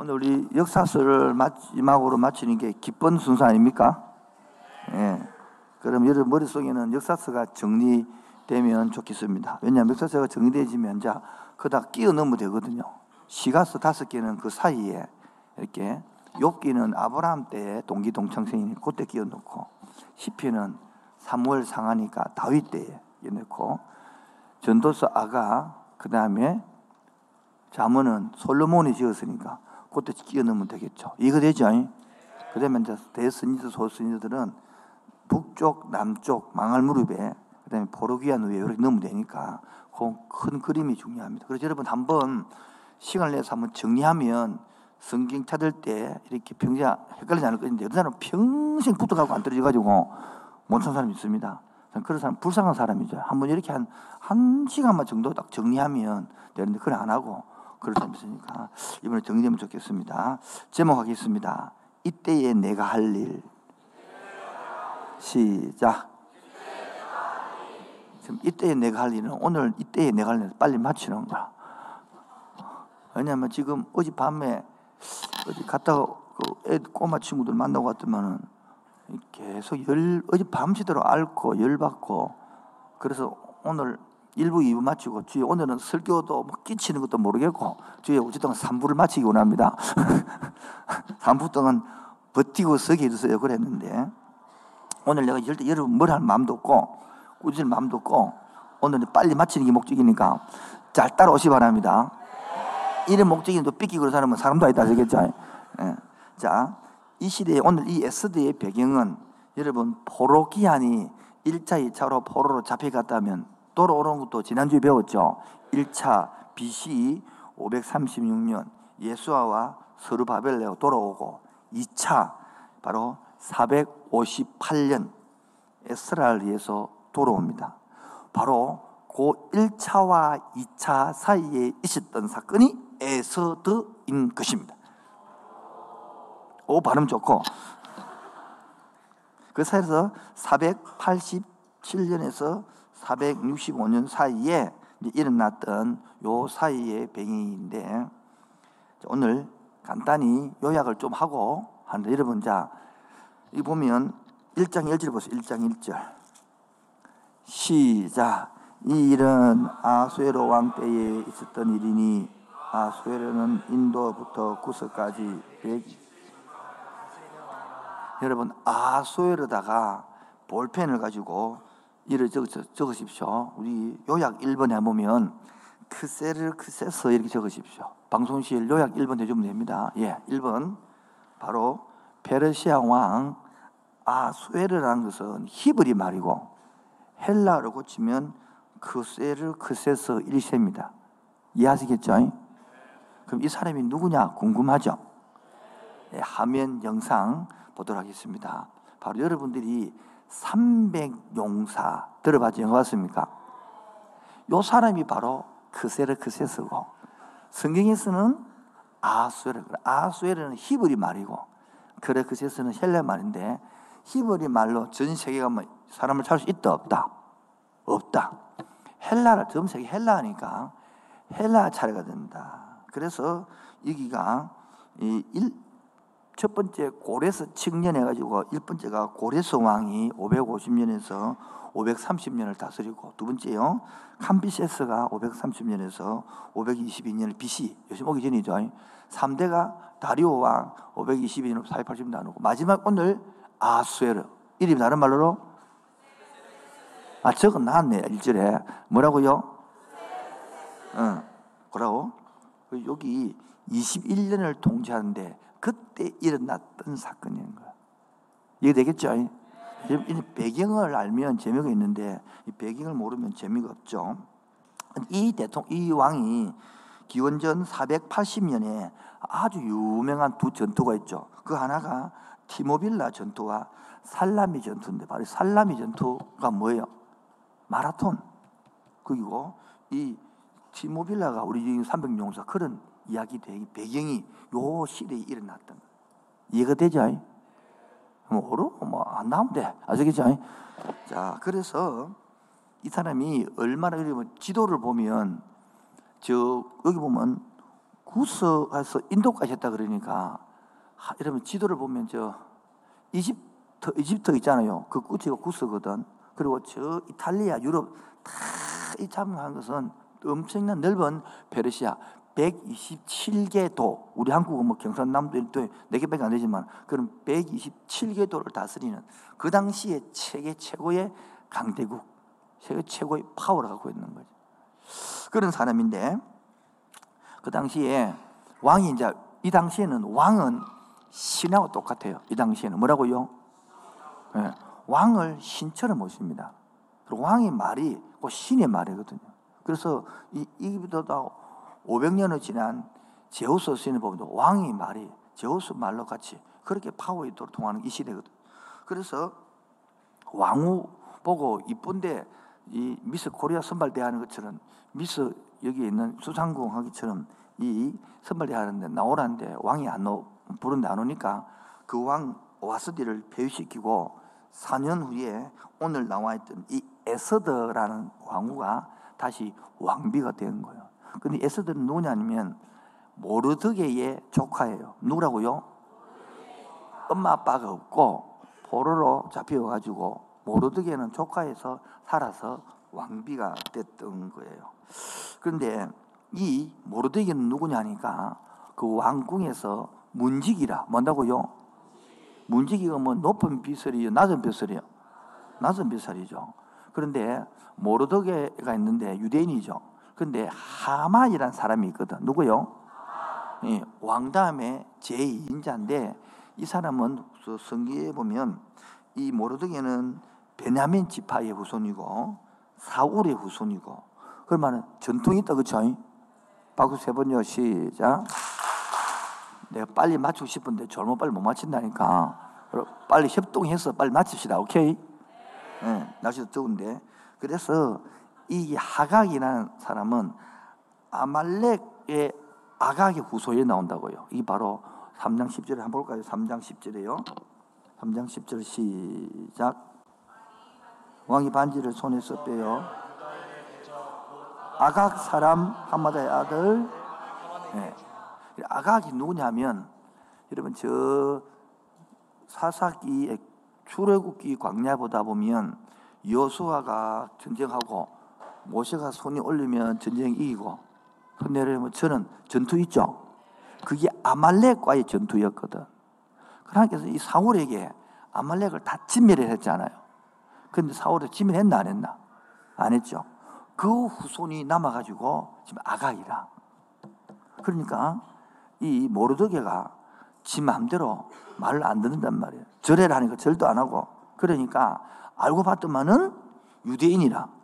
오늘 우리 역사서를 마지막으로 마치는 게 기쁜 순서 아닙니까? 예. 그럼 여러분 머릿속에는 역사서가 정리되면 좋겠습니다. 왜냐하면 역사서가 정리되지면 자, 그다 끼어 넣으면 되거든요. 시가서 다섯 개는 그 사이에 이렇게 욥기는 아브라함 때 동기 동창생이니 그때 끼어 넣고 시편은 사무엘 상하니까 다윗 때에 끼어 넣고 전도서 아가 그 다음에 자문은 솔로몬이 지었으니까 그때 끼어 넣으면 되겠죠. 이거? 그 다음에 이제 대선지자 소선지자들은 북쪽, 남쪽, 망할 무릎에 그 다음에 포르기안 위에 이렇게 넣으면 되니까 그큰 그림이 중요합니다. 그래서 여러분 한번 시간을 내서 한번 정리하면 성경 찾을 때 이렇게 평생 헷갈리지 않을 것인데 어떤 사람은 평생 붙어가고 안 떨어져가지고 못한 사람이 있습니다. 그런 사람 불쌍한 사람이죠. 한번 이렇게 한, 한 시간만 정도 딱 정리하면 되는데 그걸 안 하고 그럴 사람이 있으니까 이번에 정리되면 좋겠습니다. 제목하겠습니다. 이때에 내가 할 일. 시작. 지금 이때에 내가 할 일은 오늘 이때에 내가 할 일은 빨리 마치는 거야. 왜냐하면 지금 어젯밤에 어디 갔다가 그 꼬마 친구들 만나고 왔더만은 계속 열 어제 밤새도록 앓고 열받고 그래서 오늘 1부 2부 마치고 주에 오늘은 설교도 뭐 끼치는 것도 모르겠고 주에 어쨌든 3부를 마치기 원합니다. 3부 동안 버티고 서게 해주세요 그랬는데 오늘 내가 절대 여러분 뭘 할 마음도 없고 꾸질 마음도 없고 오늘은 빨리 마치는 게 목적이니까 잘 따라오시 바랍니다. 이런 목적인데 삐끼고 그런 사람은 사람도 아니다 되겠죠. 예. 자, 이 시대에 오늘 이 에스더의 배경은 여러분 포로 기한이 1차, 2차로 포로로 잡혀갔다면 돌아오는 것도 지난주에 배웠죠. 1차 BC 536년 예수아와 서르바벨레오 돌아오고 2차 바로 458년 에스라를 위해서 돌아옵니다. 바로 그 1차와 2차 사이에 있었던 사건이 에서드인 것입니다. 오 발음 좋고 그 사이에서 487년에서 465년 사이에 일어났던 요 사이의 배경인데 오늘 간단히 요약을 좀 하고 하는데 여러분 자, 이 보면 1장 1절 보세요. 1장 1절. 시작. 이 일은 아수에로 왕 때에 있었던 일이니 아수에로는 인도부터 구서까지 100 여러분 아수에로다가 볼펜을 가지고 이를 적으, 적으 십시오. 우리 요약 1번에 보면 크세를 크세서 이렇게 적으십시오. 방송실 요약 1번 해주면 됩니다. 예, 1번 바로 페르시아 왕 아수에르라는 것은 히브리 말이고 헬라로 고치면 크세르 크세서 1세입니다. 이해하시겠죠? 그럼 이 사람이 누구냐 궁금하죠? 예, 화면 영상 보도록 하겠습니다. 바로 여러분들이 300용사. 들어봤죠? 영화 봤습니까? 요 사람이 바로 크세르 크세스고 성경에서는 아수에르 아수에르는 히브리 말이고 그래 크세스는 헬레 말인데 히브리 말로 전 세계가 뭐 사람을 찾을 수 있다? 없다? 없다. 헬라를 전 세계 헬라니까 헬라 차례가 된다. 그래서 여기가 이 일, 첫 번째 고레스 칙년해가지고 일 번째가 고레스 왕이 550년에서 530년을 다스리고 두 번째요 캄비세스가 530년에서 522년을 BC 요즘 오기 전이죠 3대가 다리오 왕 522년 480년 나누고 마지막 오늘 아수에르 이름이 다른 말로 아 적은 나왔네 1절에 뭐라고요? 응 뭐라고? 여기 21년을 통치하는데 그때 일어났던 사건인 거야. 이해 되겠죠? 이 배경을 알면 재미가 있는데 이 배경을 모르면 재미가 없죠. 이 대통령, 이 왕이 기원전 480년에 아주 유명한 두 전투가 있죠. 그 하나가 티모빌라 전투와 살라미 전투인데 바로 살라미 전투가 뭐예요? 마라톤. 그리고 이 티모빌라가 우리 300용사 그런 이야기 되 배경이 요 시대에 일어났던 거. 이해가 되죠? 뭐로 뭐안 나오면 돼. 아시겠죠? 자, 그래서 이 사람이 얼마나 그러면 지도를 보면 저 여기 보면 구스에서 인도까지 했다 그러니까 하, 이러면 지도를 보면 저 이집트 이집트 있잖아요. 그 끝이 구스거든. 그리고 저 이탈리아, 유럽 다 이 참여한 것은 엄청난 넓은 페르시아 127개 도, 우리 한국은 뭐 경상남도 도 4개밖에 안 되지만 그런 127개 도를 다스리는 그 당시에 세계 최고의 강대국, 세계 최고의 파워를 갖고 있는 거죠. 그런 사람인데 그 당시에 왕이 이제 이 당시에는 왕은 신하고 똑같아요. 이 당시에는 뭐라고요? 네. 왕을 신처럼 모십니다. 그리고 왕의 말이 그 신의 말이거든요. 그래서 이, 이보다 500년을 지난 제우스 시인을 보면 왕의 말이 제우스 말로 같이 그렇게 파워 있도록 통하는 이 시대거든. 그래서 왕후 보고 이쁜데 이 미스 코리아 선발대회 하는 것처럼 미스 여기 있는 수상궁 하기처럼 이 선발대회 하는데 나오라는데 왕이 안 오, 부른데 안 오니까 그 왕 와스디를 폐위시키고 4년 후에 오늘 나와 있던 이 에스더라는 왕후가 다시 왕비가 된 거예요. 근데 에스더는 누구냐면 모르드개의 조카예요. 누구라고요? 엄마 아빠가 없고 포로로 잡혀가지고 모르드게는 조카에서 살아서 왕비가 됐던 거예요. 그런데 이 모르드게는 누구냐니까 그 왕궁에서 문직이라 뭔다고요? 문직이가 뭐 높은 비설이요, 낮은 비설이요? 낮은 비설이죠. 그런데 모르드게가 있는데 유대인이죠. 근데 하만이라는 사람이 있거든. 누구요? 예, 왕 다음에 제2인자인데 이 사람은 성기에 보면 이 모르드게는 베냐민 지파의 후손이고 사울의 후손이고 그러면 전통이 있다 그쵸? 박수 세 번요 시작 내가 빨리 맞추고 싶은데 잘못 빨리 못 맞춘다니까 빨리 협동해서 빨리 맞춥시다 오케이? 네, 날씨도 더운데 그래서 이 하각이라는 사람은 아말렉의 아각의 후손에 나온다고요. 이 바로 3장 10절에 한번 볼까요? 3장 10절에요. 3장 10절 시작. 왕이 반지를 손에서 빼요. 아각 사람 하마다의 아들. 네. 아각이 누구냐면 여러분 저 사사기의 출애굽기 광야 보다 보면 여수아가 전쟁하고 모세가 손이 올리면 전쟁 이기고 손 내려면 저는 전투 있죠. 그게 아말렉과의 전투였거든. 그러니까 이 사울에게 아말렉을 다 진멸을 했잖아요. 근데 사울을 진멸했나 안 했나? 안 했죠. 그 후손이 남아가지고 지금 아가이라. 그러니까 이 모르드게가 지 마음대로 말을 안 듣는단 말이에요. 절해를 하니까 절도 안 하고. 그러니까 알고 봤더만은 유대인이라.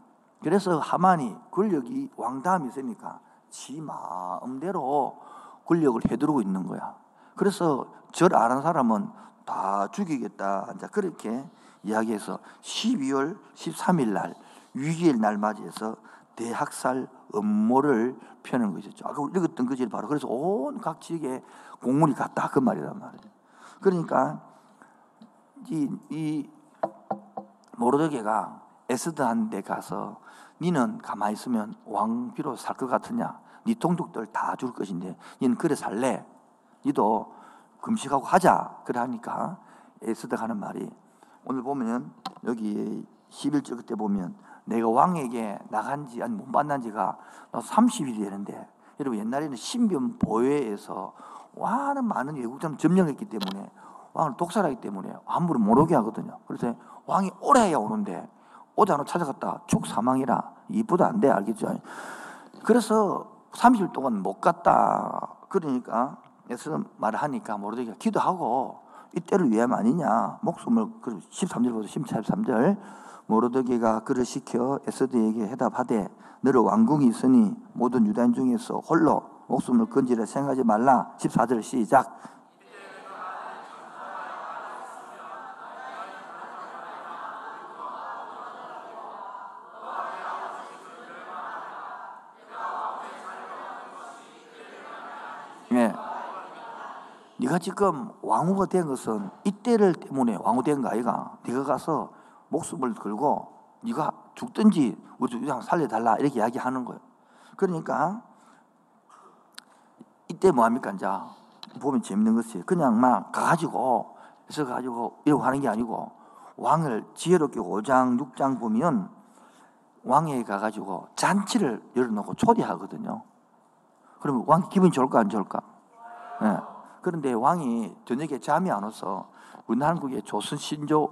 그래서 하만이 권력이 왕다음이 있으니까 지 마음대로 권력을 해두르고 있는 거야. 그래서 절 아는 사람은 다 죽이겠다. 이제 그렇게 이야기해서 12월 13일 날 위기의 날 맞이해서 대학살 음모를 펴는 것이죠. 아까 읽었던 그지 바로 그래서 온 각 지역에 공문이 갔다 그 말이란 말이에요. 그러니까 이, 이 모르드게가 에스드한데 가서 니는 가만히 있으면 왕비로 살 것 같으냐? 니 동족들 다 줄 것인데 니는 그래 살래? 니도 금식하고 하자. 그래 하니까 에스드 하는 말이 오늘 보면 여기 11절 그때 보면 내가 왕에게 나간 지, 아니 못 만난 지가 30일이 되는데 여러분 옛날에는 신변 보회에서 왕은 많은 외국장 점령했기 때문에 왕을 독살하기 때문에 함부로 못 오게 하거든요. 그래서 왕이 오래야 오는데 오자로 찾아갔다. 죽 사망이라. 이쁘다 안 돼 알겠죠? 그래서 30일 동안 못 갔다. 그러니까 예수 말을 하니까 모르게 기도하고 이때를 위함 아니냐? 목숨을 13절부터 13절. 모르드게가 그를 시켜 에스드에게 해답하되 너를 왕궁이 있으니 모든 유다인 중에서 홀로 목숨을 건지려 생각하지 말라. 14절 시작 네가 지금 왕후가 된 것은 이때를 때문에 왕후 된 거 아이가? 네가 가서 목숨을 걸고 네가 죽든지 우리 그냥 살려달라 이렇게 이야기하는 거예요. 그러니까 이때 뭐합니까 이제 보면 재밌는 것이 그냥 막 가가지고 그래서 가지고 이러고 하는 게 아니고 왕을 지혜롭게 5장 6장 보면 왕에 가가지고 잔치를 열어놓고 초대하거든요. 그러면 왕 기분이 좋을까 안 좋을까? 네. 그런데 왕이 저녁에 잠이 안 와서 우리 한국의 조선 신조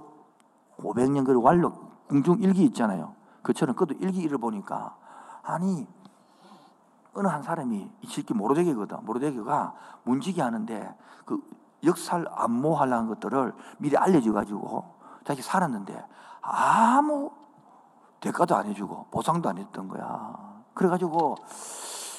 500년 그 완료 궁중 일기 있잖아요. 그처럼 그것도 일기 읽어보니까 아니 어느 한 사람이 이 새끼 모로데기거든. 모로데기가 문지기 하는데 그 역살 안모하려는 것들을 미리 알려줘 가지고 자기 살았는데 아무 대가도 안 해주고 보상도 안 했던 거야. 그래가지고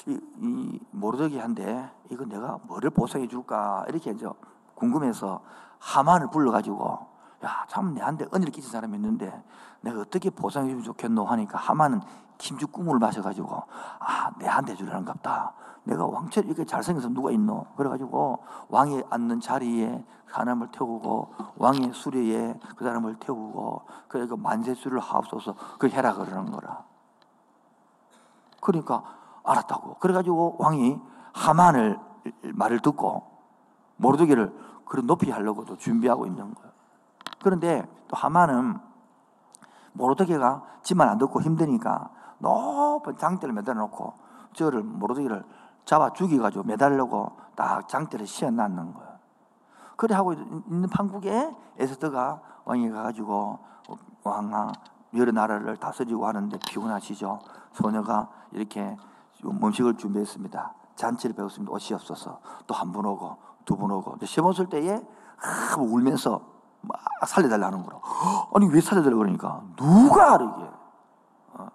이, 이 모르더기한데 이거 내가 뭐를 보상해 줄까 이렇게 이제 궁금해서 하만을 불러가지고 야 참 내한테 은혜를 끼친 사람이 있는데 내가 어떻게 보상해 주면 좋겠노 하니까 하만은 김주 국물을 마셔가지고 아 내한테 주려는갑다. 내가 왕처럼 이렇게 잘생겨서 누가 있노? 그래가지고 왕이 앉는 자리에 사람을 태우고 왕의 수레에 그 사람을 태우고 그래서 만세수를 하옵소서 그 해라 그러는 거라. 그러니까 알았다고. 그래가지고 왕이 하만을 말을 듣고 모르드기를 그런 높이 하려고도 준비하고 있는 거예요. 그런데 또 하만은 모르드기가 집만 안 듣고 힘드니까 높은 장대를 매달아 놓고 저를 모르드기를 잡아 죽이가지고 매달려고 딱 장대를 씌워놨는 거예요. 그래 하고 있는 판국에 에스더가 왕이 가가지고 왕아 여러 나라를 다스리고 하는데 피곤하시죠. 소녀가 이렇게 음식을 준비했습니다. 잔치를 배웠습니다. 옷이 없어서 또한번 오고 두번 오고 세번쓸 때에 아, 울면서 막 살려달라는 거라. 아니 왜 살려달라 그러니까 누가 이게 어,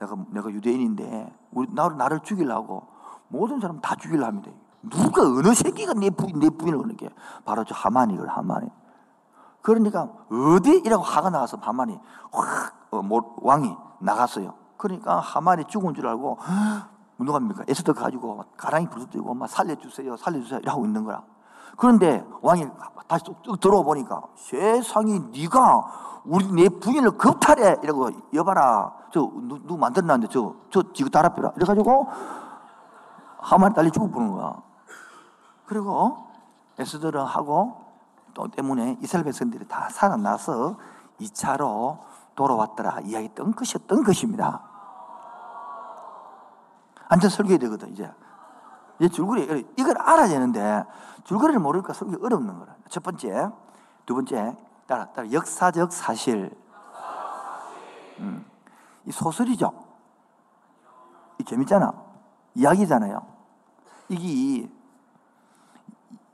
내가 내가 유대인인데 우리 나를 나를 죽이려고 모든 사람 다 죽이려 합니다. 누가 어느 새끼가 내 부인 내 부인을 그러는 게 바로 저 하만이 그 하만이. 그러니까 어디 이라고 화가 나서 하만이 확 어, 왕이 나갔어요. 그러니까 하만이 죽은 줄 알고 누가 합니까? 에스더 가지고 가랑이 부르뜨고 막 살려주세요, 살려주세요 하고 있는 거라. 그런데 왕이 다시 쭉 들어와 보니까 세상이 네가 우리 내 부인을 겁탈해 이러고 여봐라 저 누, 누 만들어놨는데 저저 지구 달아펴라 이래가지고 하만이 달리 죽어 보는 거야. 그리고 에스더를 하고 또 때문에 이스라엘 백성들이 다 살아나서 2차로 돌아왔더라 이야기 뜬 것이었던 것입니다. 앉아 설교해야 되거든, 이제. 이제 줄거리, 이걸 알아야 되는데, 줄거리를 모르니까 설교 어렵는 거라. 첫 번째, 두 번째, 따라, 따라, 역사적 사실. 음, 이 소설이죠. 이 재밌잖아. 이야기잖아요. 이게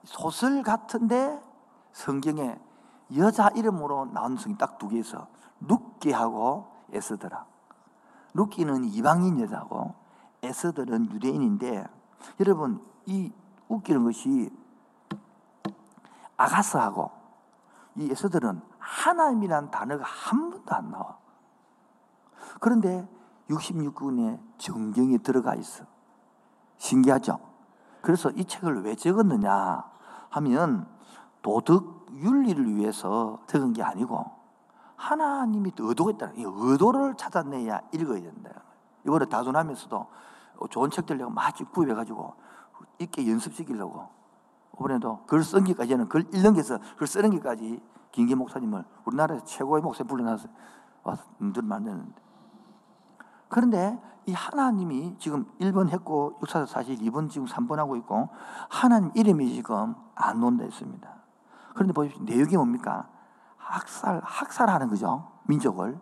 소설 같은데 성경에 여자 이름으로 나온 성이 딱 두개 있어. 룻기하고 에스더라. 룻기는 이방인 여자고 에스더는 유대인인데 여러분 이 웃기는 것이 아가스하고 이 에스더는 하나님이란 단어가 한 번도 안 나와. 그런데 66권의 정경에 들어가 있어. 신기하죠? 그래서 이 책을 왜 적었느냐 하면 도덕 윤리를 위해서 적은 게 아니고 하나님이 의도가 있다. 이 의도를 찾아내야 읽어야 된다. 이번에 다존하면서도 좋은 책들 내가 마치 구입해가지고 읽게 연습시키려고 이번에도 글 쓴기까지는 글 읽는 게서 글 쓰는 게까지 김기 목사님을 우리나라에서 최고의 목사님 불러놔서 와서 늘 만드는데 그런데 이 하나님이 지금 1번 했고 역사서 사실 2번 지금 3번 하고 있고 하나님 이름이 지금 안 논다 했습니다. 그런데 보십시오. 내용이 뭡니까? 학살, 학살하는 거죠. 민족을.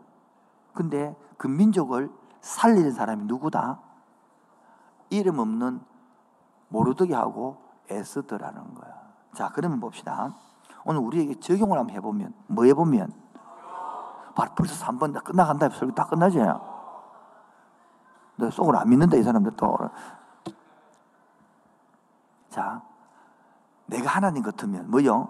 근데 그 민족을 살리는 사람이 누구다? 이름 없는 모르드게하고 에스더라는 거야. 자, 그러면 봅시다. 오늘 우리에게 적용을 한번 해보면, 뭐 해보면? 바로 벌써 3번 다 끝나간다. 설교 다 끝나지? 너 속을 안 믿는다, 이 사람들 또. 자, 내가 하나님 같으면 뭐요?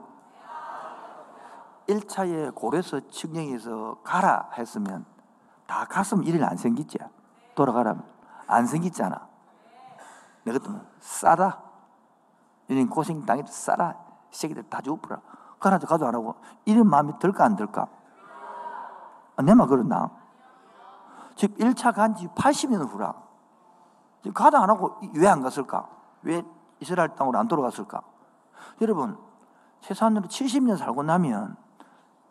1차에 고래서 측령에서 가라 했으면 다 갔으면 일이 안 생기지. 돌아가라면. 안 생기잖아. 내가 또 싸다. 이런 고생 당해도 싸라. 새끼들 다 죽어버려. 가라도 가도 안 하고. 이런 마음이 들까 안 들까? 아, 내말 그렇나? 즉 1차 간지 80년 후라. 가도 안 하고 왜 안 갔을까? 왜 이스라엘 땅으로 안 돌아갔을까? 여러분, 세상으로 70년 살고 나면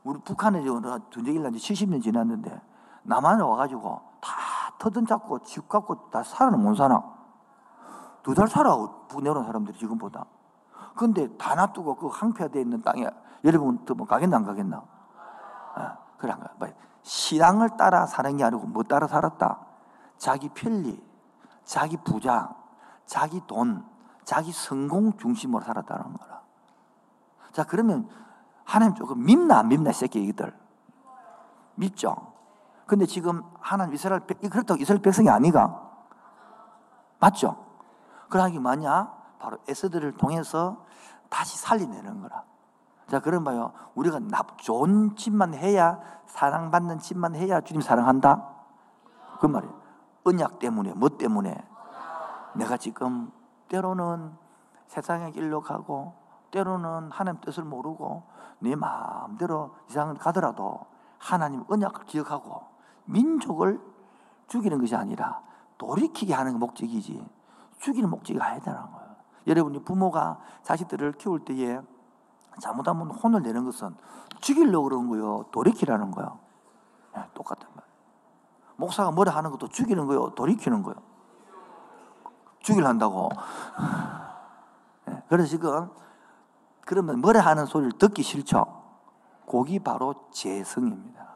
우리 북한에 전쟁이 난지 70년 지났는데 남한에 와가지고 다 터든 잡고 집 갖고 다 살아는 못 사나? 두 달 살아 내려온 사람들이 지금보다. 근데 다 놔두고 그 항폐화되어 있는 땅에 여러분 뭐 가겠나 안 가겠나? 아, 가. 뭐, 신앙을 따라 사는 게 아니고 뭐 따라 살았다? 자기 편리, 자기 부자, 자기 돈, 자기 성공 중심으로 살았다는 거라. 자, 그러면 하나님 조금 밉나 안 밉나 새끼 이들. 밉죠? 근데 지금 하나님 이스라엘 백, 그렇다고 이스라엘 백성이 아니가? 맞죠? 그러기 뭐냐? 바로 에스더를 통해서 다시 살리내는 거라. 자, 그럼 봐요. 우리가 나, 좋은 짓만 해야, 사랑받는 짓만 해야 주님 사랑한다? 그 말이에요. 언약 때문에, 뭐 때문에? 내가 지금 때로는 세상의 길로 가고, 때로는 하나님 뜻을 모르고, 내 마음대로 이상을 가더라도 하나님 언약을 기억하고, 민족을 죽이는 것이 아니라 돌이키게 하는 목적이지, 죽이는 목적이 아니야 되는 거예요. 여러분이 부모가 자식들을 키울 때에 잘못하면 혼을 내는 것은 죽이려고 그러는 거요. 돌이키라는 거요. 네, 똑같은 말. 목사가 뭐라 하는 것도 죽이는 거요. 돌이키는 거요. 죽일 한다고. 네, 그래서 지금 그러면 뭐라 하는 소리를 듣기 싫죠. 곡이 바로 재성입니다.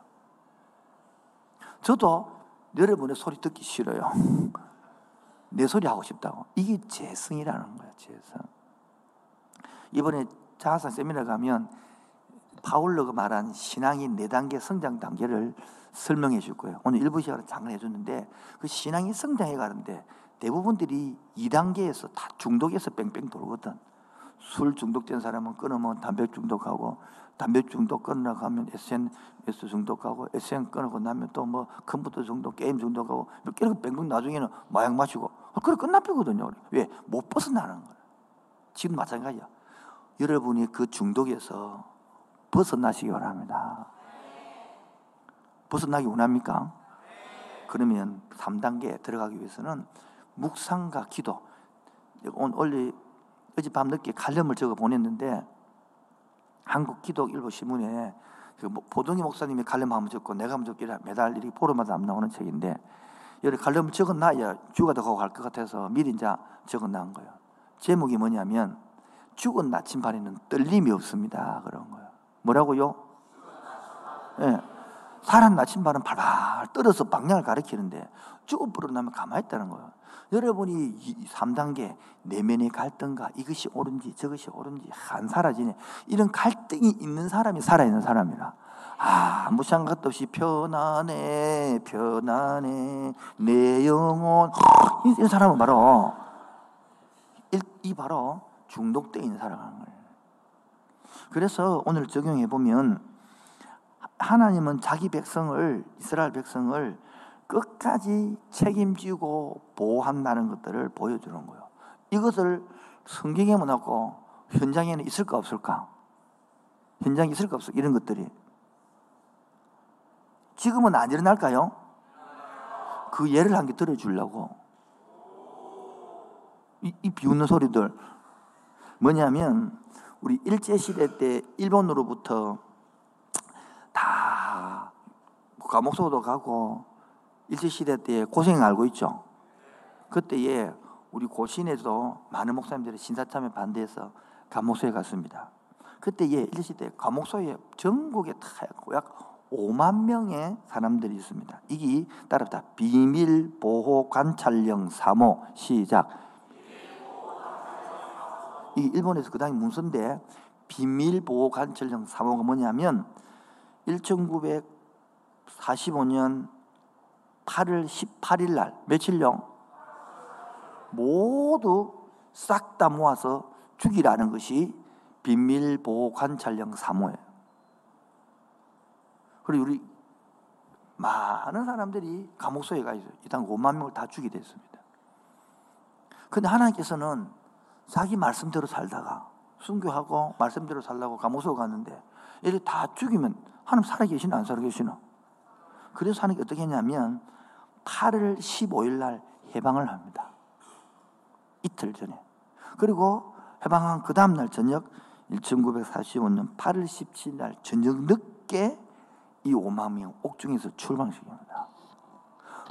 저도 여러분의 소리 듣기 싫어요. 내 소리 하고 싶다고. 이게 재성이라는 거예요, 재성. 이번에 자아상 세미나 가면 파울러가 말한 신앙이 네 단계 성장 단계를 설명해 줄 거예요. 오늘 일부 시간을 잠깐 해줬는데 그 신앙이 성장해 가는데 대부분들이 2단계에서 다 중독에서 뺑뺑 돌거든. 술 중독된 사람은 끊으면 담배 중독하고 담배 중독 끊으라고 하면 SNS 중독하고 SN 끊고 나면 또 뭐 컴퓨터 중독, 게임 중독하고 이렇게 뺑뺑 나중에는 마약 마시고 그래 끝나거든요. 왜? 못 벗어나는 거예요. 지금 마찬가지야. 여러분이 그 중독에서 벗어나시기 바랍니다. 벗어나기 원합니까? 그러면 3단계에 들어가기 위해서는 묵상과 기도. 오늘 어제 밤 늦게 칼럼을 적어 보냈는데 한국 기독 일보 신문에 그뭐 보동희 목사님이 칼럼 한번 적고 내가 한번 적기라 매달 이렇게 포럼마다 안 나오는 책인데 여기 칼럼을 적어놔야 주가 더 갈 것 같아서 미리 이제 적어놓은 거예요. 제목이 뭐냐면 죽은 나침반에는 떨림이 없습니다. 그런 거예요. 뭐라고요? 예. 네. 살한 나침반은 발발 떨어서 방향을 가리키는데 죽어버려 나면 가만히 있다는 거예요. 여러분이 3단계 내면의 갈등과 이것이 옳은지 저것이 옳은지 안 사라지네. 이런 갈등이 있는 사람이 살아있는 사람이라. 아, 무시한 것도 없이 편안해, 편안해, 내 영혼. 이 사람은 바로, 이 바로 중독되어 있는 거예요. 그래서 오늘 적용해 보면 하나님은 자기 백성을 이스라엘 백성을 끝까지 책임지고 보호한다는 것들을 보여주는 거예요. 이것을 성경에만 없고 현장에는 있을까 없을까? 현장에 있을까 없을까? 이런 것들이 지금은 안 일어날까요? 그 예를 한 개 들어주려고 이, 이 비웃는 소리들 뭐냐면 우리 일제시대 때 일본으로부터 다 감옥소도 가고 일제시대 때 고생 알고 있죠. 그때에 우리 고신에도 많은 목사님들이 신사참에 반대해서 감옥소에 갔습니다. 그때에 일제시대 감옥소에 전국에 약 5만 명의 사람들이 있습니다. 이게 따라다 비밀 보호 관찰령 3호 시작. 이 일본에서 그 당시 문서인데 비밀 보호 관찰령 3호가 뭐냐면 1945년 8월 18일 날 며칠령 모두 싹 다 모아서 죽이라는 것이 비밀 보호 관찰령 3호예요. 그리고 우리 많은 사람들이 감옥소에 가 있어요. 일단 5만 명을 다 죽이게 됐습니다. 근데 하나님께서는 자기 말씀대로 살다가 순교하고 말씀대로 살라고 감옥소 갔는데 이렇게 다 죽이면 하나님 살아계시나 안 살아계시나? 그래서 하나님이 어떻게 했냐면 8월 15일 날 해방을 합니다. 이틀 전에. 그리고 해방한 그 다음날 저녁 1945년 8월 17일 저녁 늦게 이 5만 명 옥중에서 출방시킵니다.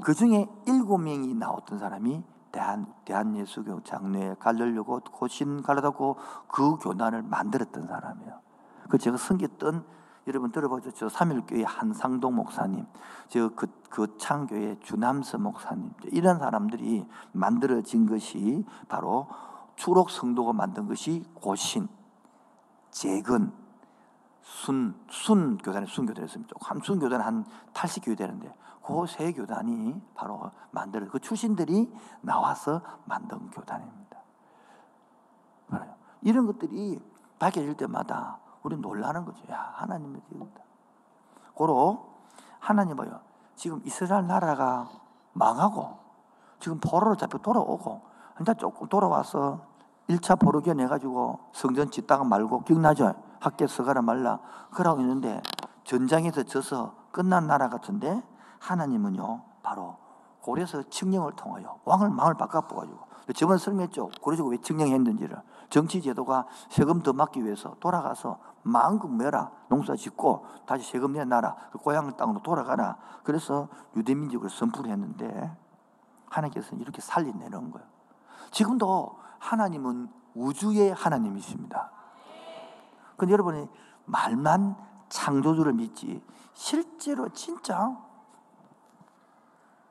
그 중에 7명이 나왔던 사람이 대한, 대한 예수교 장로에 가려고 고신 가려다고 그 교단을 만들었던 사람이에요. 그 제가 섬겼던 여러분 들어보죠. 저 삼일교회 한상동 목사님, 저그 그 창교회 주남서 목사님, 이런 사람들이 만들어진 것이 바로 추록 성도가 만든 것이 고신, 재근, 순, 순 교단이 순 교단이었습니다. 한순 교단 한 80교회 되는데 그 세 교단이 바로 만들어 그 출신들이 나와서 만든 교단입니다. 이런 것들이 밝혀질 때마다 우리 놀라는 거죠. 야, 하나님의 지금다. 고로 하나님 뭐요? 지금 이스라엘 나라가 망하고 지금 포로로 잡혀 돌아오고 이제 조금 돌아와서 1차 포로 견 해가지고 성전 짓다가 말고 기억나죠? 학교 서가라 말라 그러고 있는데 전장에서 져서 끝난 나라 같은데 하나님은요 바로 고려에서 칙령을 통하여 왕을 망을 바꿔가지고 저번 설명했죠. 고려에서 왜 칙령했는지를. 정치 제도가 세금 더 막기 위해서 돌아가서 마음껏 매라. 농사 짓고 다시 세금 내놔라. 그 고향 땅으로 돌아가라. 그래서 유대민족을 선포를 했는데 하나님께서는 이렇게 살려내는 거예요. 지금도 하나님은 우주의 하나님이십니다 근데 여러분이 말만 창조주를 믿지 실제로 진짜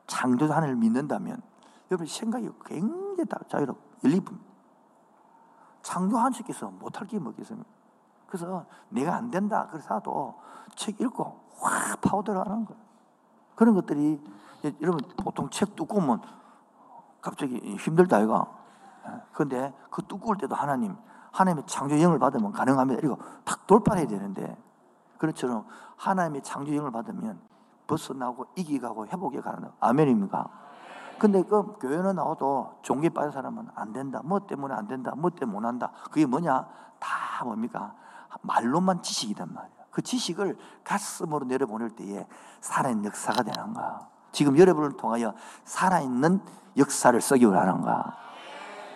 창조주 하나님을 믿는다면 여러분 생각이 굉장히 자유롭고 열리분 창조한 시께서 못할 게 뭐겠습니까? 그래서 내가 안 된다. 그래서도 책 읽고 확 파고 들어가는 거예요. 그런 것들이 여러분 보통 책 두꺼우면 갑자기 힘들다 이거. 그런데 그 두꺼울 때도 하나님 하나님의 창조 영을 받으면 가능합니다. 이거 탁 돌파해야 되는데 그렇처럼 하나님의 창조 영을 받으면 벗어나고 이기가고 회복해 가는 아멘입니까? 근데 그 교회는 나와도 종교에 빠진 사람은 안 된다. 뭐 때문에 안 된다. 뭐 때문에 못 한다. 그게 뭐냐? 다 뭡니까? 말로만 지식이란 말이야. 그 지식을 가슴으로 내려보낼 때에 살아있는 역사가 되는가. 지금 여러분을 통하여 살아있는 역사를 쓰기 원하는가.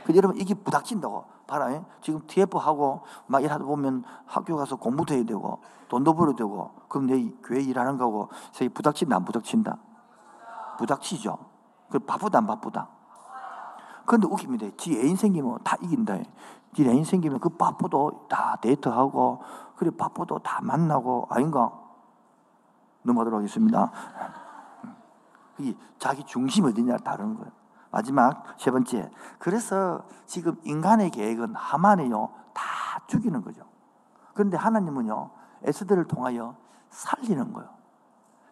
그 여러분 이게 부닥친다고. 봐라. 지금 TF하고 막 일하다 보면 학교 가서 공부도 해야 되고 돈도 벌어야 되고 그럼 내 교회 일하는 거고 세계 부닥친다 안 부닥친다? 부닥치죠. 그 바쁘다 안 바쁘다? 그런데 웃깁니다. 지 애인 생기면 다 이긴다. 지 애인 생기면 그 바쁘도 다 데이트하고 그래 바쁘도 다 만나고 아닌가? 넘어가도록 하겠습니다. 이 자기 중심 어디냐 다른 거예요. 마지막 세 번째. 그래서 지금 인간의 계획은 하만이요 다 죽이는 거죠. 그런데 하나님은요 에스더를 통하여 살리는 거예요.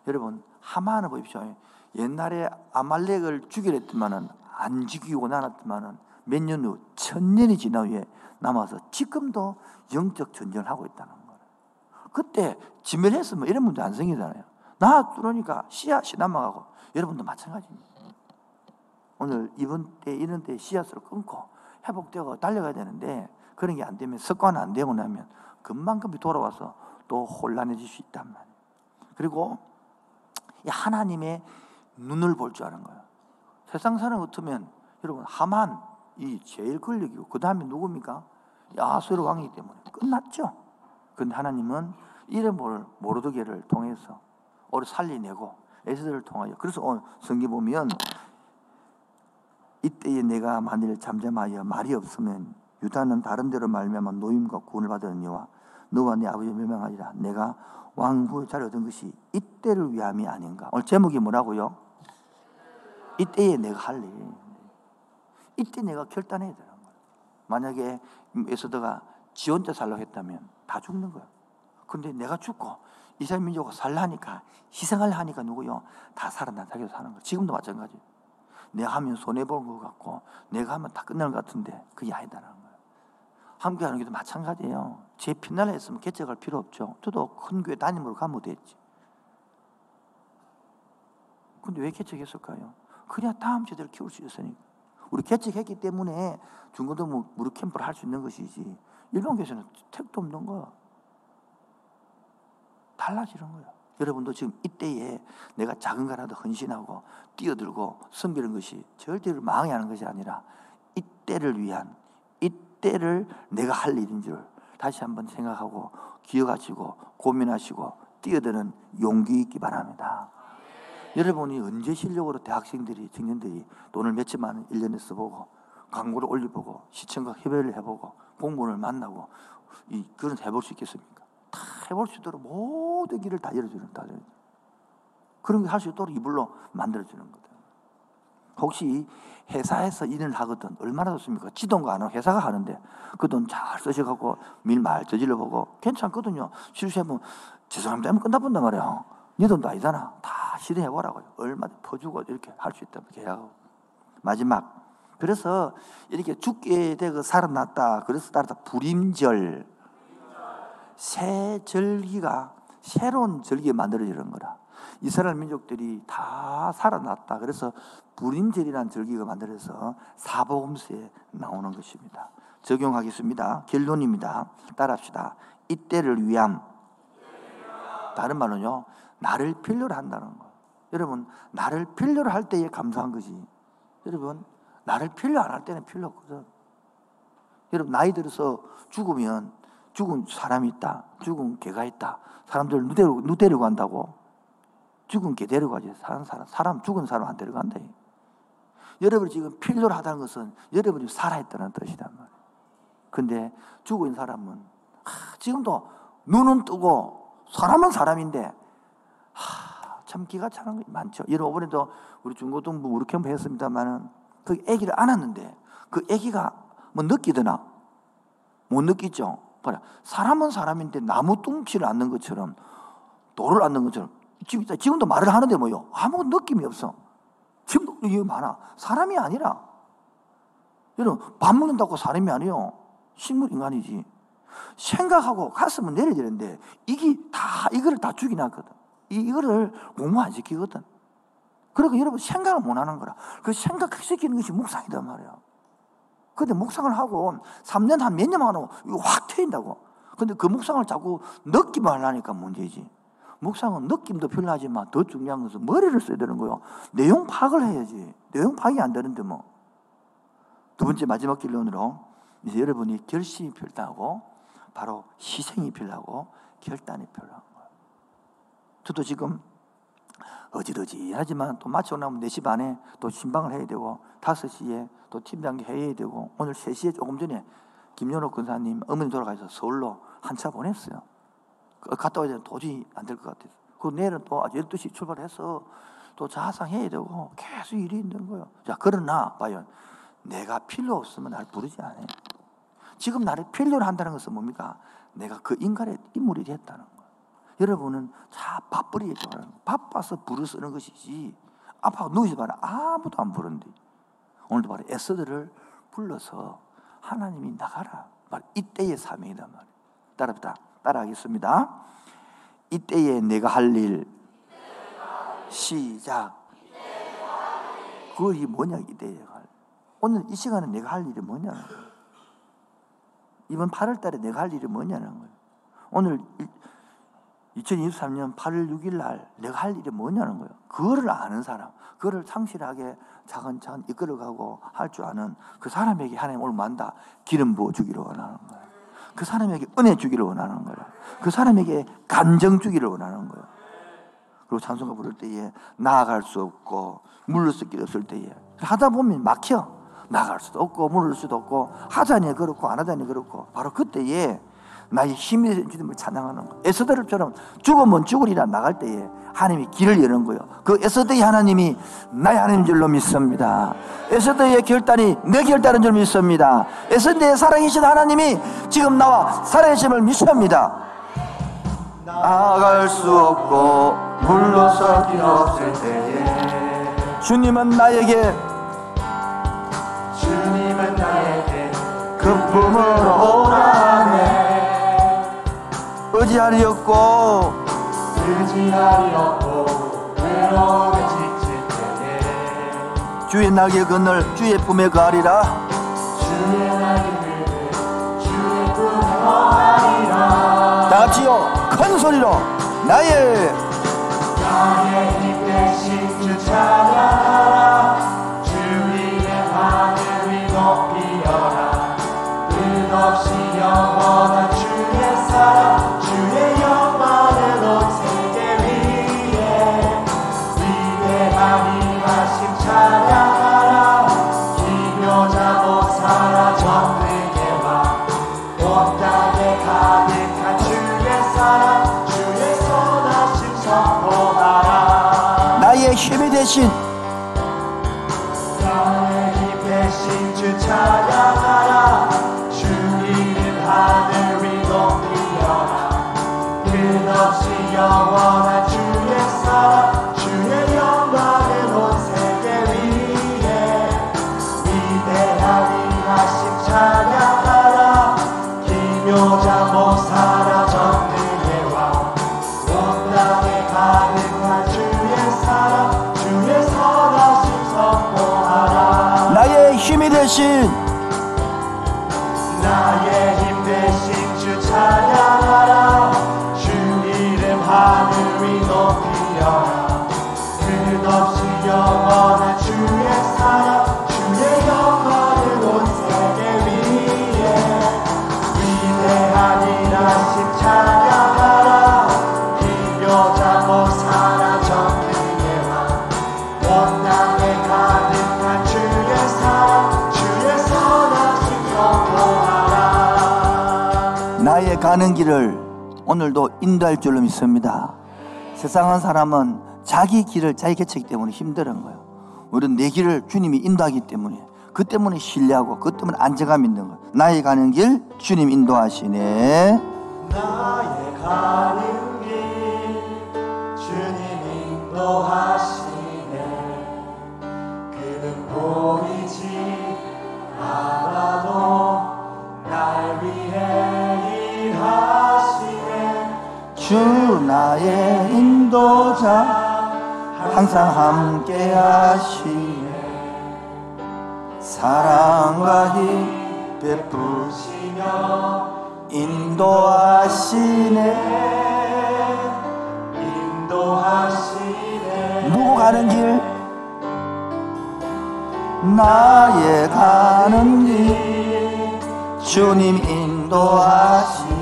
여러분 하만을 보십시오. 옛날에 아말렉을 죽이려 했지만은 안 죽이고 나눴지만은 몇 년 후, 천 년이 지난 후에 남아서 지금도 영적 전쟁을 하고 있다는 거예요. 그때 지멸했으면 이런 문제 안 생기잖아요. 나 뚫으니까 씨앗이 남아가고 여러분도 마찬가지입니다. 오늘 이번 때 이런 때 씨앗을 끊고 회복되고 달려가야 되는데 그런 게 안 되면 습관 안 되고 나면 금방금이 돌아와서 또 혼란해질 수 있단 말이에요. 그리고 하나님의 눈을 볼 줄 아는 거예요. 세상 사람 같으면 여러분 하만 이 제일 권력이고 그 다음에 누굽니까? 야수르 왕이기 때문에 끝났죠. 근데 하나님은 이름을 모르드게를 통해서 오래 살리내고 에스더를 통하여 그래서 오늘 성기 보면 이때에 내가 만일 잠잠하여 말이 없으면 유다는 다른 데로 말미암아 노임과 구원을 받으니와 너와 네 아버지 멸망하리라 내가 왕후의 자리 얻은 것이 이때를 위함이 아닌가 오늘 제목이 뭐라고요? 이때에 내가 할 일. 이때 내가 결단해야 되는 거예요. 만약에 에서더가 지 혼자 살려고 했다면 다 죽는 거예요. 근데 내가 죽고 이스라엘 민족가 살라니까 희생을 하니까 누구요? 다 자기도 사는 거예요. 지금도 마찬가지. 내가 하면 손해볼 것 같고 내가 하면 다 끝날 것 같은데 그게 아니다라는 거예요. 함께 하는 게도 마찬가지예요. 제 피날라 했으면 개척할 필요 없죠. 저도 큰 교회 담임으로 가면 됐지. 근데 왜 개척했을까요? 그래야 다음 세대를 키울 수 있으니까. 우리 개척했기 때문에 중고등 무료 캠프를 할 수 있는 것이지. 일반 교회는 택도 없는 거야. 달라지는 거야. 여러분도 지금 이때에 내가 작은 거라도 헌신하고 뛰어들고 섬기는 것이 절대로 망해하는 것이 아니라 이때를 위한, 이때를 내가 할 일인 줄 다시 한번 생각하고 기억하시고 고민하시고 뛰어드는 용기 있기 바랍니다. 여러분이 언제 실력으로 대학생들이, 청년들이 돈을 몇천만 원 1년에 써보고 광고를 올려보고 시청과 협의를 해보고 공무원을 만나고 이, 그런 해볼 수 있겠습니까? 다 해볼 수 있도록 모든 길을 다 열어주는 다 그런 게 할 수 있도록 이불로 만들어주는 거다. 혹시 회사에서 일을 하거든 얼마나 좋습니까? 지돈가 안 하고 회사가 하는데 그 돈 잘 쓰셔갖고 밀말 저질러 보고 괜찮거든요. 실수하면 죄송합니다 하면 끝나본단 말이에요. 네 돈도 아니잖아. 다 시도해보라고요. 얼마든 퍼주고 이렇게 할 수 있다면 계약하고. 마지막. 그래서 이렇게 죽게 되고 살아났다. 그래서 따라서 불임절. 새 절기가 새로운 절기가 만들어지는 거라. 이스라엘 민족들이 다 살아났다. 그래서 불임절이라는 절기가 만들어서 사복음서에 나오는 것입니다. 적용하겠습니다. 결론입니다. 따라합시다. 이때를 위함. 다른 말로요. 나를 필요로 한다는 거. 여러분, 나를 필요로 할 때에 감사한 거지. 여러분, 나를 필요 안 할 때는 필요 없거든. 여러분, 나이 들어서 죽으면 죽은 사람이 있다. 죽은 개가 있다. 사람들 누 데리고, 누 데리고 간다고. 죽은 개 데려가지. 사람, 사람, 사람, 죽은 사람 안 데려간다. 여러분이 지금 필요로 하다는 것은 여러분이 살아있다는 뜻이란 말이에요. 근데 있는 사람은, 하, 지금도 눈은 뜨고, 사람은 사람인데, 하, 참 기가 차는 게 많죠. 여러분, 이번에도 우리 중고등부 우리 캠프 했습니다만은, 그 애기를 안았는데, 그 애기가 뭐 느끼더나? 못 느끼죠? 봐라. 사람은 사람인데 나무 뚱치를 않는 것처럼, 돌을 않는 것처럼, 지금, 지금 도 말을 하는데 뭐요? 아무 느낌이 없어. 지금도 이게 많아. 사람이 아니라. 여러분, 밥 먹는다고 사람이 아니요. 식물 인간이지. 생각하고 가슴은 내려지는데, 이게 다, 이거를 다 죽이놨거든. 이거를 공부 안 시키거든. 그러니까 여러분 생각을 못 하는 거라. 그 생각시키는 것이 묵상이단 말이야. 근데 묵상을 하고 3년 한 몇 년만 하고 확 트인다고. 근데 그 묵상을 자꾸 느끼만 하려니까 문제지. 묵상은 느낌도 필요하지만 더 중요한 것은 머리를 써야 되는 거요. 내용 파악을 해야지. 내용 파악이 안 되는데 뭐. 두 번째 마지막 결론으로 이제 여러분이 결심이 필요하고 바로 희생이 필요하고 결단이 필요한 거예요. 저도 지금 어지러지하지만 또 마치고 나면 4시 반에 또 신방을 해야 되고 5시에 또 팀장기 해야 되고 오늘 3시에 조금 전에 김연호 근사님 어머니 돌아가셔서 서울로 한 차 보냈어요. 그 갔다 와야 도저히 안 될 것 같아서. 그 내일은 또 12시 출발해서 또 자상해야 되고 계속 일이 있는 거예요. 자, 그러나, 봐요. 내가 필요 없으면 날 부르지 않아요. 지금 나를 필요로 한다는 것은 뭡니까? 내가 그 인간의 인물이 됐다는. 여러분은 자, 바쁘게 좋아하는 바빠서 부르 쓰는 것이지. 아파가 누워있어 봐라. 아무도 안 부른데. 오늘도 봐라. 에스더를 불러서 하나님이 나가라. 말 이때의 사명이단 말이에요. 따라합다 따라하겠습니다. 이때에 내가 할 일. 시작. 그것이 뭐냐, 이때에 할 오늘 이 시간에 내가 할 일이 뭐냐는 거예요. 이번 8월 달에 내가 할 일이 뭐냐는 거예요. 오늘 2023년 8월 6일 날 내가 할 일이 뭐냐는 거예요. 그거를 아는 사람, 그거를 상실하게 차근차근 이끌어가고 할 줄 아는 그 사람에게 하나님 오늘 만다 기름 부어 주기를 원하는 거예요. 그 사람에게 은혜 주기를 원하는 거예요. 그 사람에게 감정 주기를 원하는 거예요. 그리고 찬송가 부를 때에 나아갈 수 없고 물을 수 없을 때에 하다 보면 막혀. 나갈 수도 없고 물을 수도 없고 하자니 그렇고 안 하자니 그렇고 바로 그때에 나의 힘이 된 주님을 찬양하는 거. 에스더를처럼 죽으면 죽으리라 나갈 때에 하나님이 길을 여는 거예요. 그 에스더의 하나님이 나의 하나님인 줄로 믿습니다. 에스더의 결단이 내 결단인 줄 믿습니다. 에스더의 살아계신 하나님이 지금 나와 살아계심을 믿습니다. 나갈 수 없고 물러설 길 없을 때에 주님은 나에게 주님은 나에게 금품으로 오라네 의지하리 없고 의지하리 없고 외로움에 지칠 때에 주의 날개 그늘 주의 품에 가리라. 주의 날개를 주의 품에 거하리라. 다 같이요 큰 소리로 나의 나의 힘 대신 주 찬양하라. 주님의 하늘 위 높이어라. 끝없이 영원한 주의 사랑 나의 힘이 되신 나의 힘 대신 주 찬양 가는 길을 오늘도 인도할 줄로 믿습니다. 세상한 사람은 자기 길을 자기 개척기 때문에 힘들은 거예요. 우리는 내 길을 주님이 인도하기 때문에 그 때문에 신뢰하고 그 때문에 안정감 있는 거예요. 나의 가는 길 주님 인도하시네. 나의 가는 주 나의 인도자 항상 함께 하시네. 사랑과 힘 베푸 시며 인도하시네. 인도하시네 누구 가는 길? 나의 가는 길 주님 인도하시네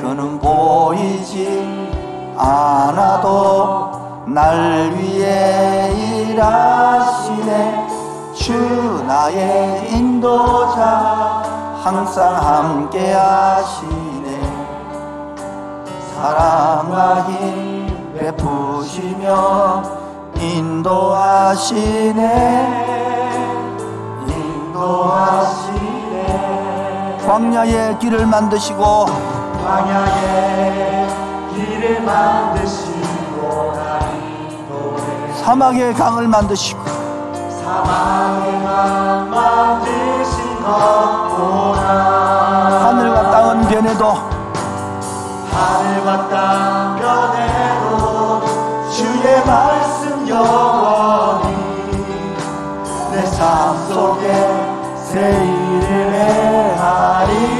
그는 보이지 않아도 날 위해 일하시네. 주 나의 인도자 항상 함께 하시네. 사랑과 힘 베푸시며 인도하시네. 인도하시네. 광야의 길을 만드시고 광야에 길을 만드시고 날 인도해 사막의 강을 만드시고 사망의 강 만드신 것보다 하늘과 땅은 변해도 하늘과 땅 변해도 주의 말씀 영원히 내 삶 속에 새 일을 행하리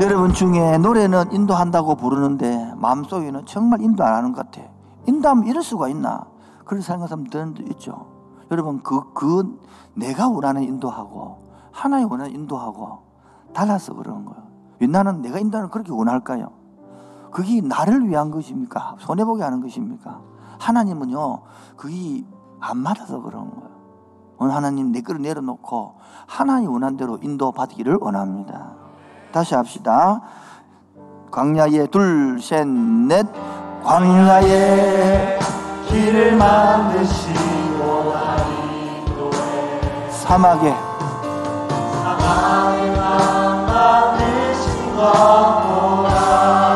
여러분 중에 노래는 인도한다고 부르는데 마음속에는 정말 인도 안 하는 것 같아. 인도하면 이럴 수가 있나? 그런 생각하는 사람도 있죠. 여러분 그, 그 내가 원하는 인도하고 하나님 원하는 인도하고 달라서 그러는 거예요. 왜 나는 내가 인도하는 그렇게 원할까요? 그게 나를 위한 것입니까? 손해보게 하는 것입니까? 하나님은요, 그게 안 맞아서 그런 거예요. 오늘 하나님 내 거를 내려놓고 하나님 원한 대로 인도받기를 원합니다. 다시 합시다. 광야에 둘, 셋, 넷. 광야에 길을 만드시고 사막에 강 만드신 것보다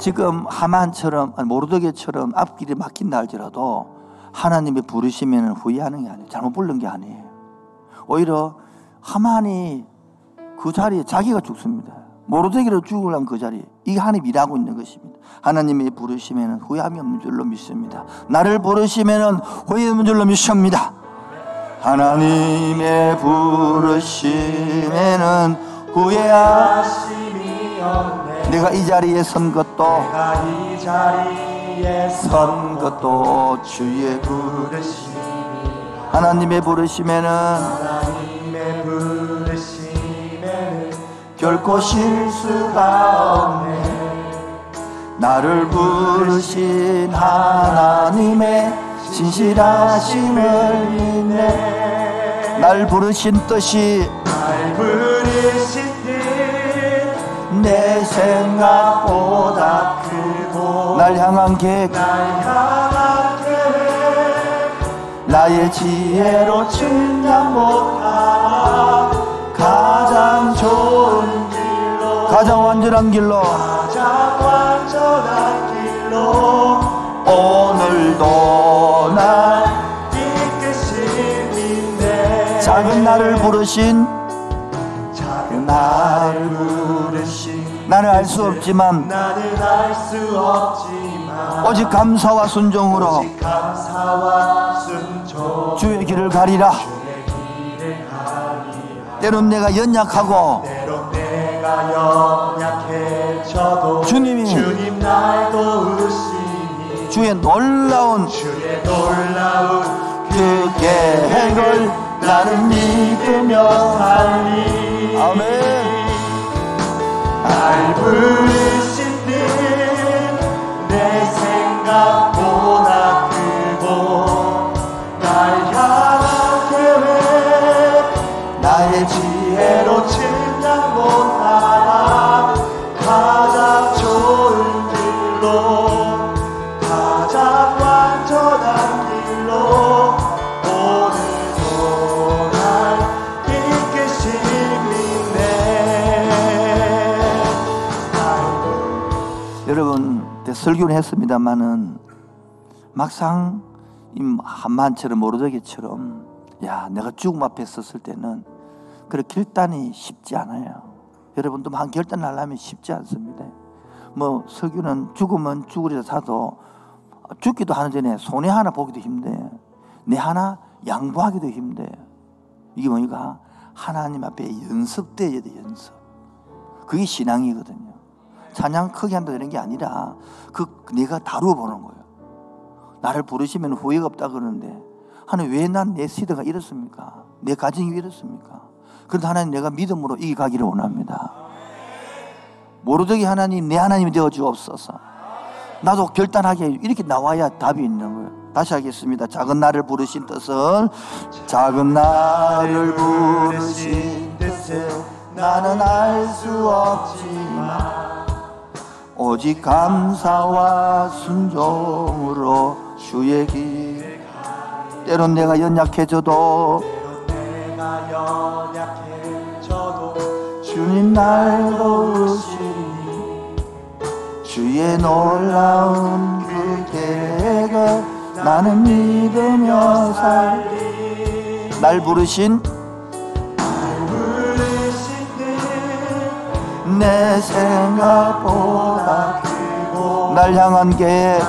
지금 하만처럼 모르드게처럼 앞길이 막힌다 할지라도 하나님이 부르시면 후회하는 게 아니에요. 잘못 부른 게 아니에요. 오히려 하만이 그 자리에 자기가 죽습니다. 모르드게로 죽으려면 그 자리. 이게 하나님 일하고 있는 것입니다. 하나님이 부르시면 후회함이 없는 줄로 믿습니다. 나를 부르시면 후회 없는 줄로 믿습니다. 하나님의 부르심에는 후회하 하심이 없네 내가 이 자리에 선 것도 내가 이 자리에 선 것도 주의 부 부르심이 하나님의 부르심에는 하나님의 부르심에는 결코 실수가 없네. 나를 부르신 하나님의 진실하심을 믿네. 날 부르신 뜻이 날 부르신 내 생각보다 크고 날 향한 계획. 나의 지혜로 측량 못하나 가장 좋은 길로 가장 완전한 길로 가장 완전한 길로 오늘도 날 이끄심인데 작은 나를 부르신 나를 부르신 나는 알 수 없지만 나는 알 수 없지만 오직 감사와 순종으로 오직 감사와 순종 주의 길을 가리라. 때론 내가 연약하고 때론 내가 연약해져도 주님이 주님 날 도우시니 주의 놀라운 주의 놀라운 그 계획을 나는 믿으며 살리 아멘. 날 부르신 듯내 생각 설교를 했습니다마는 막상 이 한만처럼 모르더기처럼 야 내가 죽음 앞에 섰을 때는 그래 결단이 쉽지 않아요. 여러분도 한 결단 하려면 쉽지 않습니다. 뭐 설교는 죽으면 죽으리라 사도 죽기도 하는 전에 손해 하나 보기도 힘들어요. 내 하나 양보하기도 힘들어요. 이게 뭐니까 하나님 앞에 연습돼야 돼 연습. 그게 신앙이거든요. 찬양 크게 한다 이런 게 아니라 그 내가 다루어 보는 거예요. 나를 부르시면 후회가 없다 그러는데 하나님 왜 난 내 시대가 이렇습니까? 내 가정이 왜 이렇습니까? 그런데 하나님 내가 믿음으로 이겨가기를 원합니다. 모르더기 하나님 내 하나님이 되어 주옵소서. 나도 결단하게 이렇게 나와야 답이 있는 거예요. 다시 하겠습니다. 작은 나를 부르신 뜻은 작은 나를 부르신 뜻을 나는 알 수 없지만 오직 감사와 순종으로 주의 길 때론 내가 연약해져도 주님 날 도우시니 주의 놀라운 그 계획을 나는 믿으며 살리. 날 부르신 내 생각보다 그고 날 향한 계획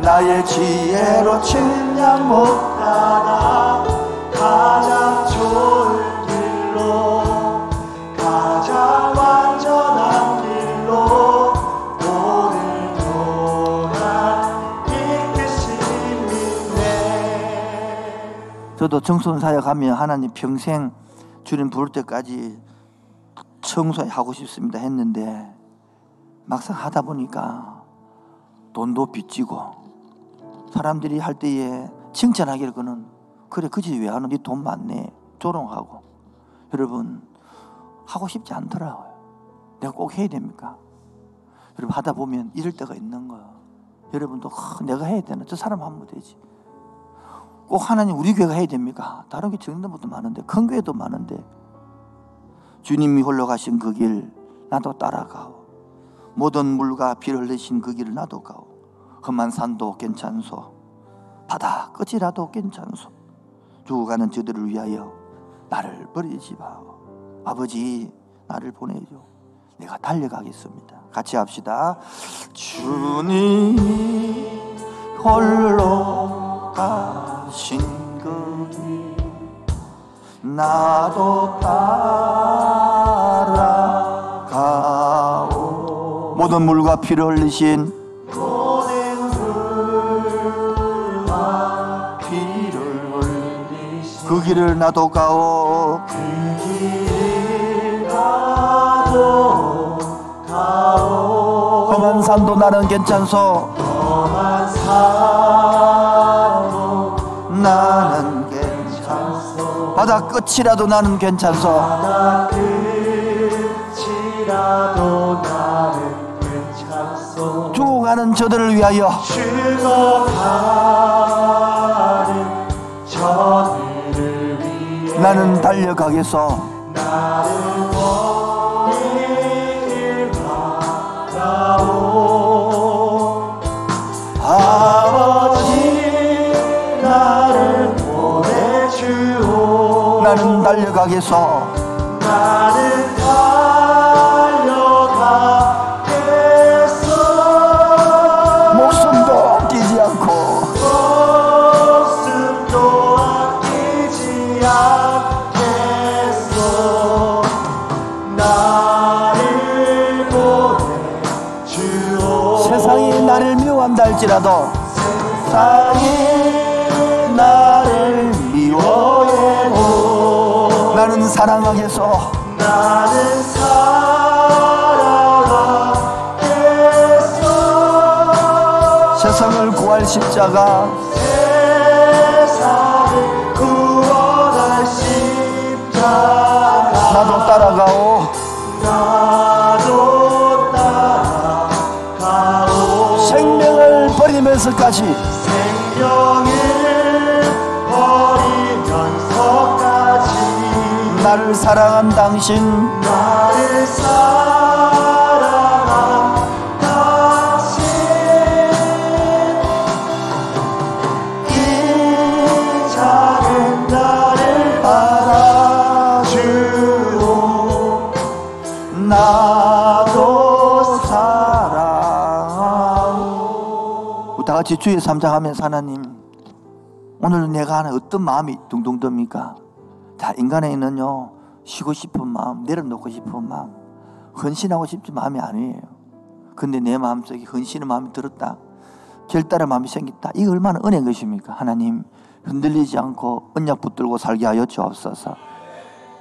나의 지혜로 측량 못하나 가장 좋은 길로 가장 완전한 길로 오늘도 날 이끄시네. 저도 청소년 사역하며 하나님 평생 주님 부를 때까지 청소하고 싶습니다 했는데 막상 하다 보니까 돈도 빚지고 사람들이 할 때에 칭찬하기를 그는 그래 그지 왜 하는 네돈 많네. 조롱하고. 여러분 하고 싶지 않더라고요. 내가 꼭 해야 됩니까? 여러분 하다 보면 이럴 때가 있는 거예요. 여러분도 아, 내가 해야 되나? 저 사람 하면 되지 꼭 하나님 우리 교회가 해야 됩니까? 다른 게 정든 것도 많은데 큰 교회도 많은데. 주님이 홀로 가신 그 길 나도 따라가오. 모든 물과 피를 흘리신 그 길을 나도 가오. 험한 산도 괜찮소. 바다 끝이라도 괜찮소. 죽어가는 저들을 위하여 나를 버리지 마오. 아버지 나를 보내줘. 내가 달려가겠습니다. 같이 합시다. 주님이 홀로 가신 그길 나도 따라가오. 모든 물과 피를 흘리신 그 길을 나도 가오. 길 가도 가오. 험한 산도 나는 괜찮소 험한 산도 나는 괜찮소. 바다 끝이라도 나는 괜찮소. 바다 끝이라도 나는 괜찮소. 죽어가는 저들을 위하여 죽어가는 저들을 위해 나는 달려가겠소. 나를 달려가겠소. 나는 달려가겠어 목숨도 아끼지 않고. 목숨도 아끼지 않겠소. 나를 보내주오. 세상이 나를 미워한다 할지라도 사랑하겠소 나는 사랑하겠어. 세상을 구할 십자가 세상을 구원할 십자가. 나도 따라가오. 나도 따라가오. 생명을 버리면서까지 나를 사랑한 당신. 나를 사랑한 당신. 이 작은 나를 받아주오. 나도 사랑하오. 우리 다 같이 주의 삼장 하면 하나님 오늘 내가 하는 어떤 마음이 둥둥 듭니까? 자 인간에는요 쉬고 싶은 마음 내려놓고 싶은 마음 헌신하고 싶지 마음이 아니에요. 근데 내 마음속에 헌신의 마음이 들었다. 결단의 마음이 생겼다. 이거 얼마나 은혜인 것입니까? 하나님 흔들리지 않고 언약 붙들고 살게 하여 주옵소서.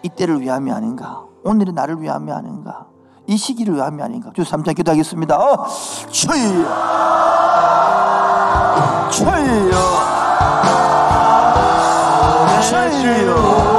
이때를 위함이 아닌가? 오늘의 나를 위함이 아닌가? 이 시기를 위함이 아닌가? 주 3장 기도하겠습니다. 어, 주여! 주여. 주여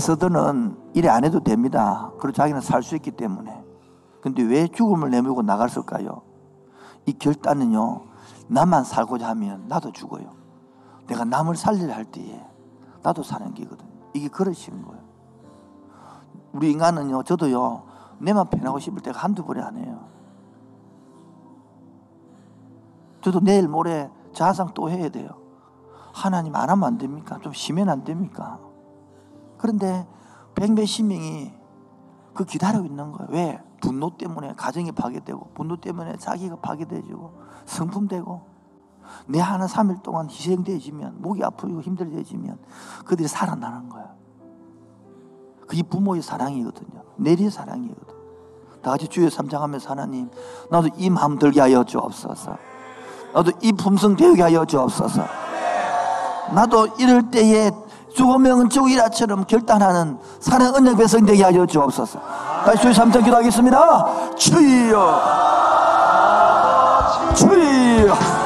서드는 일에 안 해도 됩니다 그리고 자기는 살 수 있기 때문에 근데 왜 죽음을 내밀고 나갔을까요? 이 결단은요 나만 살고자 하면 나도 죽어요 내가 남을 살리려 할 때에 나도 사는 게거든 이게 그러신 거예요 우리 인간은요 저도요 내만 편하고 싶을 때가 한두 번이 아니에요 저도 내일 모레 자상 또 해야 돼요. 하나님 안 하면 안 됩니까? 좀 쉬면 안 됩니까? 그런데 백몇십 명이 그 기다리고 있는 거예요. 왜? 분노 때문에 가정이 파괴되고 분노 때문에 자기가 파괴되지고 성품되고 내 하나 3일 동안 희생되어지면 목이 아프고 힘들어지면 그들이 살아나는 거야. 그게 부모의 사랑이거든요. 내리의 사랑이거든. 다 같이 주여 삼장하면서 하나님 나도 이 마음 들게 하여 주옵소서. 나도 이 품성 배우게 하여 주옵소서. 나도 이럴 때에 죽으면 죽이라처럼 결단하는 사랑 은혜 배성 되게 하여 주옵소서. 다시 주의 삼천 기도하겠습니다. 주여, 주여.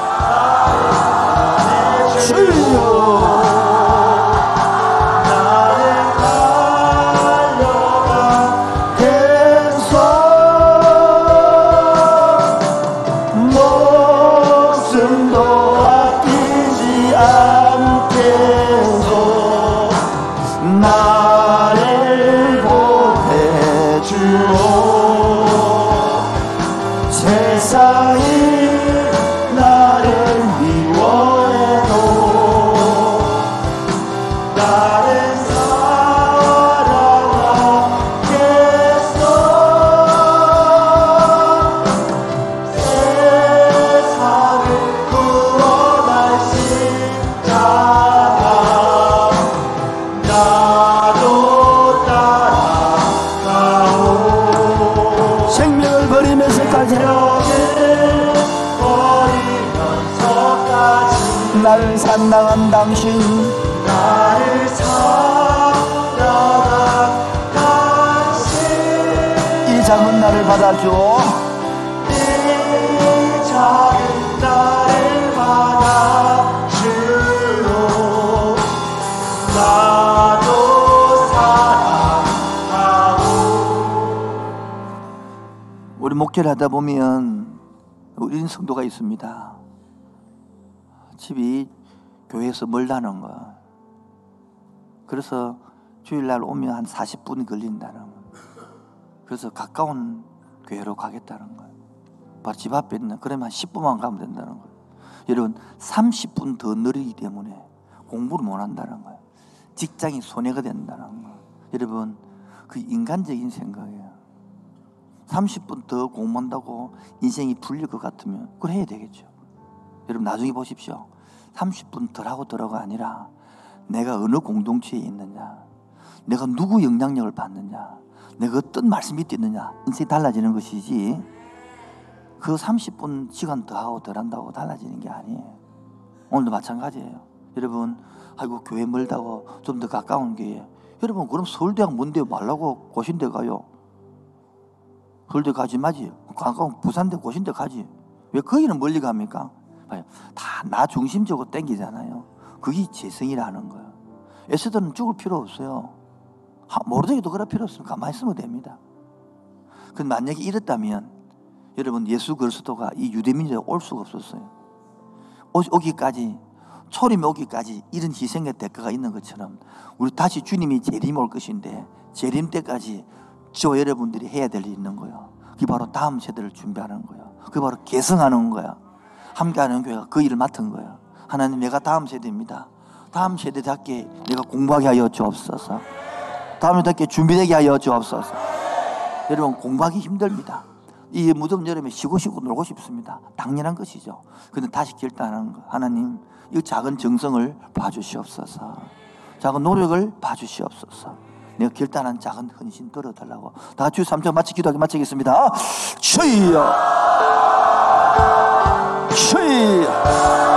목회를 하다 보면 우리 성도가 있습니다 집이 교회에서 멀다는 거 그래서 주일날 오면 한 40분이 걸린다는 거 그래서 가까운 교회로 가겠다는 거예요. 바로 집 앞에 있는 그러면 한 10분만 가면 된다는 거예요. 여러분 30분 더 느리기 때문에 공부를 못 한다는 거예요. 직장이 손해가 된다는 거예요. 여러분 그 인간적인 생각이에요. 30분 더 공부한다고 인생이 풀릴 것 같으면 그걸 해야 되겠죠. 여러분 나중에 보십시오. 30분 덜 하고 들어가 아니라 내가 어느 공동체에 있느냐, 내가 누구 영향력을 받느냐, 내가 어떤 말씀이 있느냐, 인생이 달라지는 것이지. 그 30분 시간 더 하고 덜 한다고 달라지는 게 아니에요. 오늘도 마찬가지예요. 여러분, 아이고 교회 멀다고 좀 더 가까운 교회. 여러분 그럼 서울대학 뭔데 말라고 고신대 가요. 서울대 가지 마지. 가까운 부산대 고신대 가지. 왜 거기는 멀리 갑니까? 봐요. 다 나 중심적으로 땡기잖아요. 그게 재성이라는 거예요. 에스더는 죽을 필요 없어요. 하- 모르더라도 그럴 필요 없으면 가만히 있으면 됩니다. 그 만약에 이랬다면 여러분 예수 그리스도가 이 유대민족에 올 수가 없었어요. 오- 오기까지 초림이 오기까지 이런 희생의 대가가 있는 것처럼 우리 다시 주님이 재림 올 것인데 재림 때까지 저 여러분들이 해야 될 일이 있는 거예요. 그게 바로 다음 세대를 준비하는 거예요. 그게 바로 개성하는 거야. 함께하는 교회가 그 일을 맡은 거예요. 하나님 내가 다음 세대입니다. 다음 세대답게 내가 공부하게 하여 주옵소서. 다음에 듣게 준비되게 하여 주옵소서. 여러분 공부하기 힘듭니다. 이 무더운 여름에 쉬고 쉬고 놀고 싶습니다. 당연한 것이죠. 근데 다시 결단하는 거. 하나님, 이 작은 정성을 봐주시옵소서. 작은 노력을 봐주시옵소서. 내가 결단한 작은 헌신 들어달라고. 다 주여 3절 마치 기도하게 마치겠습니다. 주여! 주여!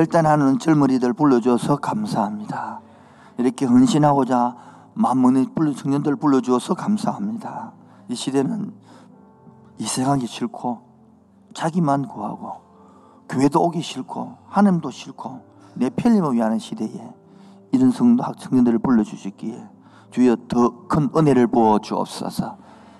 결단하는 젊은이들 불러주어서 감사합니다. 이렇게 헌신하고자 만문의 청년들 불러주어서 감사합니다. 이 시대는 이 세상이 싫고 자기만 구하고 교회도 오기 싫고 하나님도 싫고 내 편림을 위하는 시대에 이런 성도 학 청년들을 불러주시기에 주여 더 큰 은혜를 부어 주옵소서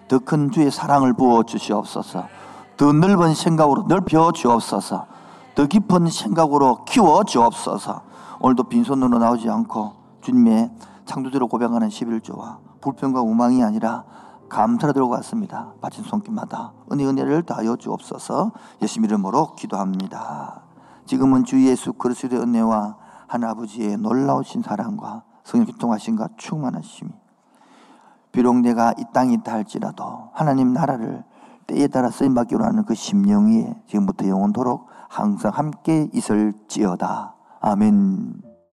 더 큰 주의 사랑을 부어 주시옵소서 더 넓은 생각으로 넓혀 주옵소서 더 깊은 생각으로 키워 주옵소서 오늘도 빈손으로 나오지 않고 주님의 창조대로 고백하는 11조와 불평과 우망이 아니라 감사를 들고 왔습니다. 바친 손길마다 은혜 은혜를 다하여 주옵소서 예수 이름으로 기도합니다. 지금은 주 예수 그리스도의 은혜와 하나 아버지의 놀라우신 사랑과 성령 교통하신과 충만하심이 비록 내가 이 땅에 있다 할지라도 하나님 나라를 때에 따라 쓰임받기로 하는 그 심령 위에 지금부터 영원토록 항상 함께 있을지어다. 아멘.